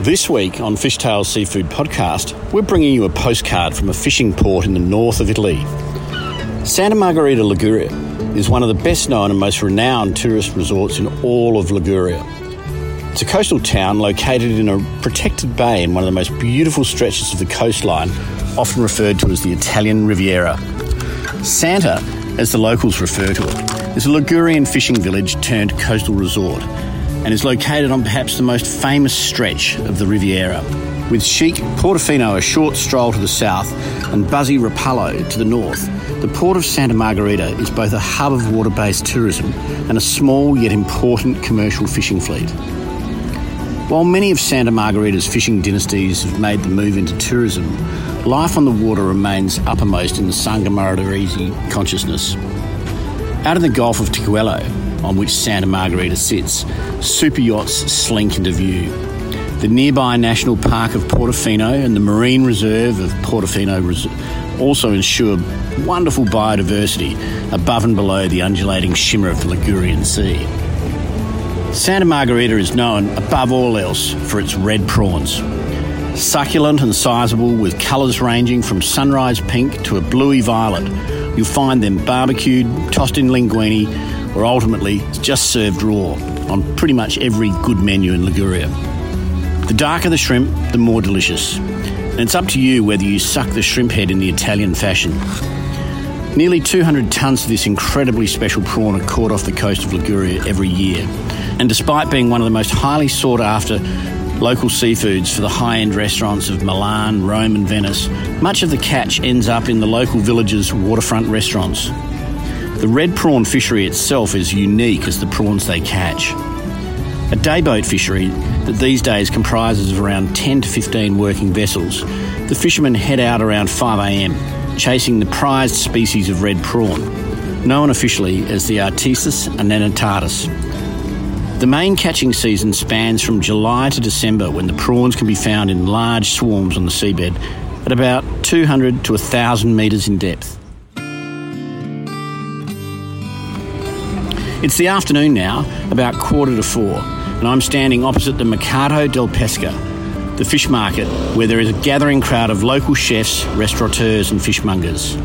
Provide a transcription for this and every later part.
This week on Fish Tales Seafood Podcast, we're bringing you a postcard from a fishing port in the north of Italy. Santa Margherita Liguria is one of the best known and most renowned tourist resorts in all of Liguria. It's a coastal town located in a protected bay in one of the most beautiful stretches of the coastline, often referred to as the Italian Riviera. Santa, as the locals refer to it, is a Ligurian fishing village turned coastal resort and is located on perhaps the most famous stretch of the Riviera. With chic Portofino a short stroll to the south and buzzy Rapallo to the north, the port of Santa Margherita is both a hub of water based tourism and a small yet important commercial fishing fleet. While many of Santa Margherita's fishing dynasties have made the move into tourism, life on the water remains uppermost in the Santa Margherita consciousness. Out in the Gulf of Tequendone, on which Santa Margherita sits, super yachts slink into view. The nearby National Park of Portofino and the Marine Reserve of Portofino also ensure wonderful biodiversity above and below the undulating shimmer of the Ligurian Sea. Santa Margherita is known, above all else, for its red prawns. Succulent and sizable, with colours ranging from sunrise pink to a bluey violet, you'll find them barbecued, tossed in linguine, or ultimately just served raw on pretty much every good menu in Liguria. The darker the shrimp, the more delicious. And it's up to you whether you suck the shrimp head in the Italian fashion. Nearly 200 tonnes of this incredibly special prawn are caught off the coast of Liguria every year. And despite being one of the most highly sought after local seafoods for the high end restaurants of Milan, Rome, and Venice, much of the catch ends up in the local villages' waterfront restaurants. The red prawn fishery itself is unique as the prawns they catch. A dayboat fishery that these days comprises of around 10 to 15 working vessels, the fishermen head out around 5am, chasing the prized species of red prawn, known officially as the Aristeus antennatus. The main catching season spans from July to December when the prawns can be found in large swarms on the seabed at about 200 to 1,000 metres in depth. It's the afternoon now, about quarter to four, and I'm standing opposite the Mercato del Pesca, the fish market, where there is a gathering crowd of local chefs, restaurateurs, and fishmongers.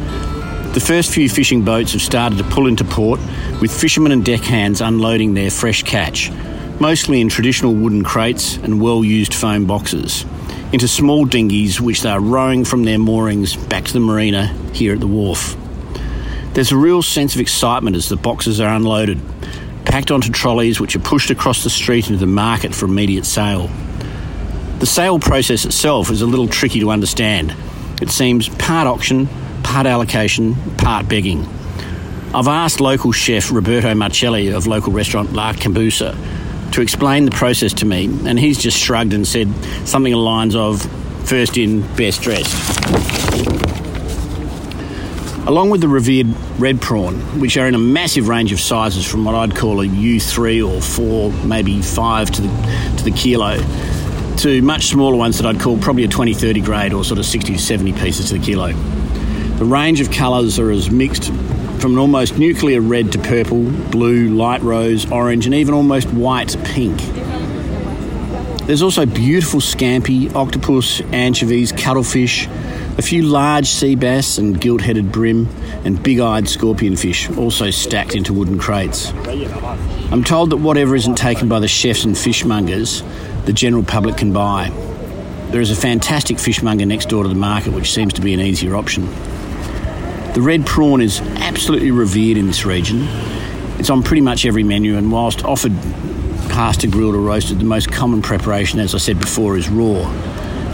The first few fishing boats have started to pull into port, with fishermen and deckhands unloading their fresh catch, mostly in traditional wooden crates and well used foam boxes, into small dinghies which they are rowing from their moorings back to the marina here at the wharf. There's a real sense of excitement as the boxes are unloaded, packed onto trolleys which are pushed across the street into the market for immediate sale. The sale process itself is a little tricky to understand. It seems part auction, part allocation, part begging. I've asked local chef Roberto Marcelli of local restaurant La Cambusa to explain the process to me, and he's just shrugged and said something along the lines of first in, best dressed along with the revered red prawn, which are in a massive range of sizes from what I'd call a U3 or 4, maybe 5 to the, to the kilo, to much smaller ones that I'd call probably a 20 30 grade or sort of 60 to 70 pieces to the kilo. The range of colours are as mixed from an almost nuclear red to purple, blue, light rose, orange, and even almost white pink. There's also beautiful scampi, octopus, anchovies, cuttlefish, a few large sea bass and gilt headed bream, and big eyed scorpionfish, also stacked into wooden crates. I'm told that whatever isn't taken by the chefs and fishmongers, the general public can buy. There is a fantastic fishmonger next door to the market, which seems to be an easier option. The red prawn is absolutely revered in this region. It's on pretty much every menu, and whilst offered pasta grilled or roasted, the most common preparation, as I said before, is raw.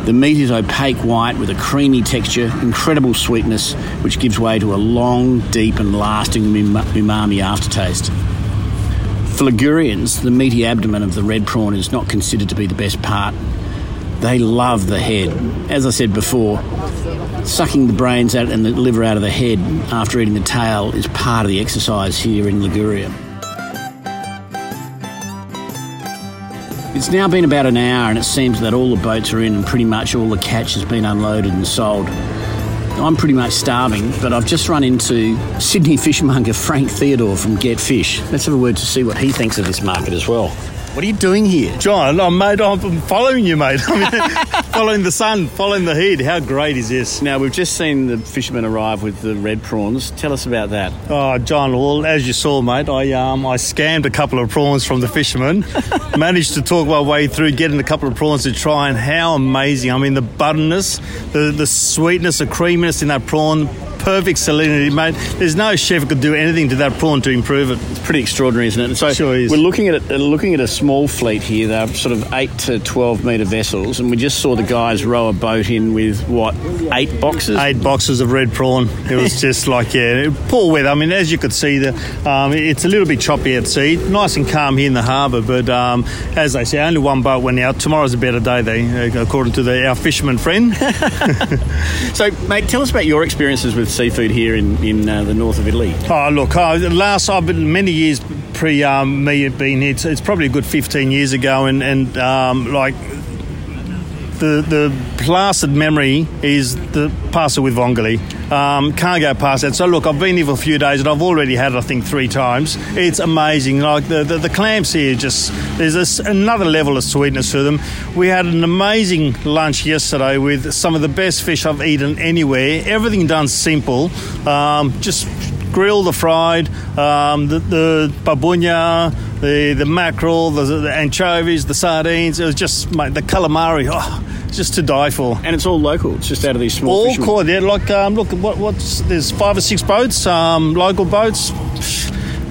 The meat is opaque white with a creamy texture, incredible sweetness, which gives way to a long, deep, and lasting umami aftertaste. For Ligurians, the meaty abdomen of the red prawn is not considered to be the best part. They love the head. As I said before, sucking the brains out and the liver out of the head after eating the tail is part of the exercise here in Liguria. It's now been about an hour and it seems that all the boats are in and pretty much all the catch has been unloaded and sold. I'm pretty much starving, but I've just run into Sydney fishmonger Frank Theodore from Get Fish. Let's have a word to see what he thinks of this market as well. What are you doing here? John, oh, mate, I'm following you, mate. I mean, following the sun, following the heat. How great is this? Now, we've just seen the fishermen arrive with the red prawns. Tell us about that. Oh, John, well, as you saw, mate, I um, I scammed a couple of prawns from the fishermen. Managed to talk my way through getting a couple of prawns to try, and how amazing. I mean, the butterness, the, the sweetness, the creaminess in that prawn perfect salinity, mate. There's no chef could do anything to that prawn to improve it. It's pretty extraordinary, isn't it? So sure is. we're looking at it, uh, looking at a small fleet here. They're sort of eight to twelve metre vessels, and we just saw the guys row a boat in with what eight boxes. Eight boxes of red prawn. It was just like yeah, poor weather. I mean, as you could see, the um, it's a little bit choppy at sea. Nice and calm here in the harbour, but um, as they say, only one boat went out. Tomorrow's a better day, they according to the, our fisherman friend. so, mate, tell us about your experiences with seafood here in, in uh, the north of Italy? Oh, look, uh, last I've been many years pre um, me being here. It's, it's, probably a good 15 years ago, and, and um, like the the blasted memory is the pasta with vongole. Um, can't go past that. So look, I've been here for a few days and I've already had it, I think, three times. It's amazing. Like the the, the clams here, just there's this, another level of sweetness to them. We had an amazing lunch yesterday with some of the best fish I've eaten anywhere. Everything done simple, um, just grilled or fried. Um, the, the babunya, the the mackerel, the, the, anchovies, the sardines. It was just mate, the calamari. Oh, just to die for. And it's all local. It's just out of these small. All caught. Yeah, like um, look, what, what's there's five or six boats, um, local boats.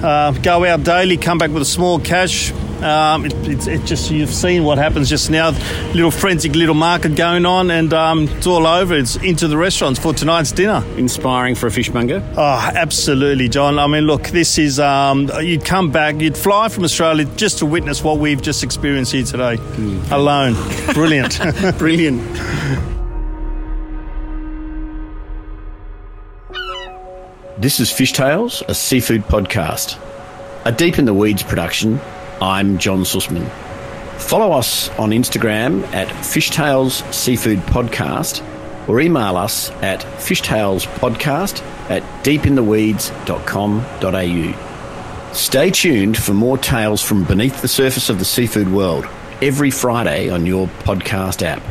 Uh, go out daily, come back with a small catch. Um, it, it's it just you've seen what happens just now. Little forensic little market going on, and um, it's all over. It's into the restaurants for tonight's dinner. Inspiring for a fishmonger. Oh, absolutely, John. I mean, look, this is um, you'd come back, you'd fly from Australia just to witness what we've just experienced here today, mm. alone. Brilliant, brilliant. This is Fish Tales, a seafood podcast. A Deep in the Weeds production I'm John Susman. Follow us on Instagram at Fish Tales Seafood Podcast or email us at fishtalespodcast at deepintheweeds.com.au. Stay tuned for more tales from beneath the surface of the seafood world every Friday on your podcast app.